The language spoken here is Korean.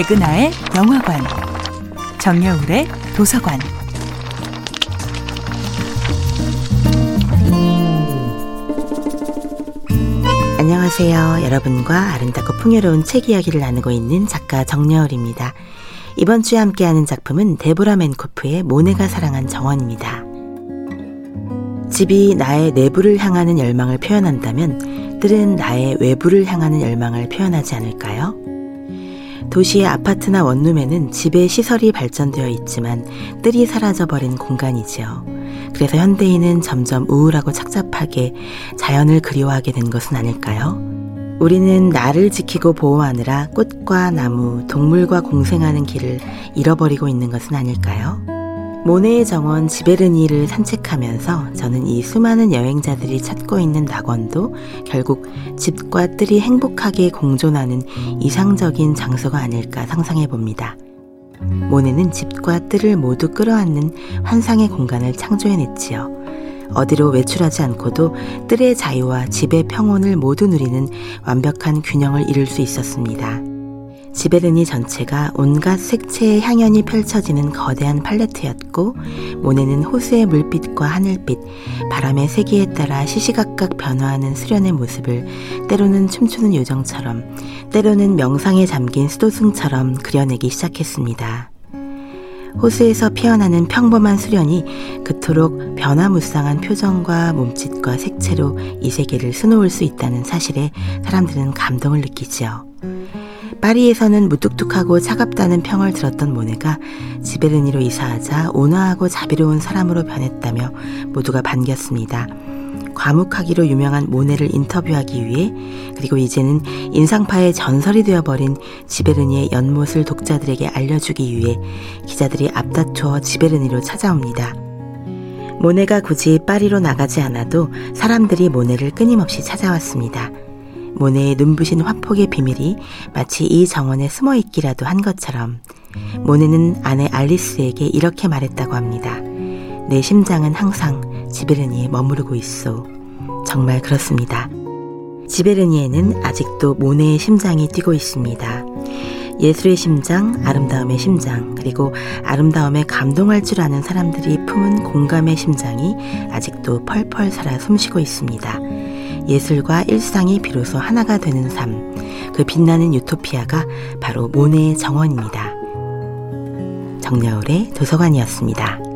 백은하의 영화관, 정여울의 도서관. 안녕하세요. 여러분과 아름답고 풍요로운 책 이야기를 나누고 있는 작가 정여울입니다. 이번 주에 함께하는 작품은 데보라 맨코프의 모네가 사랑한 정원입니다. 집이 나의 내부를 향하는 열망을 표현한다면 뜰은 나의 외부를 향하는 열망을 표현하지 않을까요? 도시의 아파트나 원룸에는 집의 시설이 발전되어 있지만 뜰이 사라져버린 공간이지요. 그래서 현대인은 점점 우울하고 착잡하게 자연을 그리워하게 된 것은 아닐까요? 우리는 나를 지키고 보호하느라 꽃과 나무, 동물과 공생하는 길을 잃어버리고 있는 것은 아닐까요? 모네의 정원 지베르니를 산책하면서 저는 이 수많은 여행자들이 찾고 있는 낙원도 결국 집과 뜰이 행복하게 공존하는 이상적인 장소가 아닐까 상상해 봅니다. 모네는 집과 뜰을 모두 끌어안는 환상의 공간을 창조해냈지요. 어디로 외출하지 않고도 뜰의 자유와 집의 평온을 모두 누리는 완벽한 균형을 이룰 수 있었습니다. 지베르니 전체가 온갖 색채의 향연이 펼쳐지는 거대한 팔레트였고 모네는 호수의 물빛과 하늘빛, 바람의 세기에 따라 시시각각 변화하는 수련의 모습을 때로는 춤추는 요정처럼 때로는 명상에 잠긴 수도승처럼 그려내기 시작했습니다. 호수에서 피어나는 평범한 수련이 그토록 변화무쌍한 표정과 몸짓과 색채로 이 세계를 수놓을 수 있다는 사실에 사람들은 감동을 느끼지요. 파리에서는 무뚝뚝하고 차갑다는 평을 들었던 모네가 지베르니로 이사하자 온화하고 자비로운 사람으로 변했다며 모두가 반겼습니다. 과묵하기로 유명한 모네를 인터뷰하기 위해 그리고 이제는 인상파의 전설이 되어버린 지베르니의 연못을 독자들에게 알려주기 위해 기자들이 앞다투어 지베르니로 찾아옵니다. 모네가 굳이 파리로 나가지 않아도 사람들이 모네를 끊임없이 찾아왔습니다. 모네의 눈부신 화폭의 비밀이 마치 이 정원에 숨어 있기라도 한 것처럼 모네는 아내 알리스에게 이렇게 말했다고 합니다. 내 심장은 항상 지베르니에 머무르고 있어. 정말 그렇습니다. 지베르니에는 아직도 모네의 심장이 뛰고 있습니다. 예술의 심장, 아름다움의 심장, 그리고 아름다움에 감동할 줄 아는 사람들이 품은 공감의 심장이 아직도 펄펄 살아 숨쉬고 있습니다. 예술과 일상이 비로소 하나가 되는 삶, 그 빛나는 유토피아가 바로 모네의 정원입니다. 정여울의 도서관이었습니다.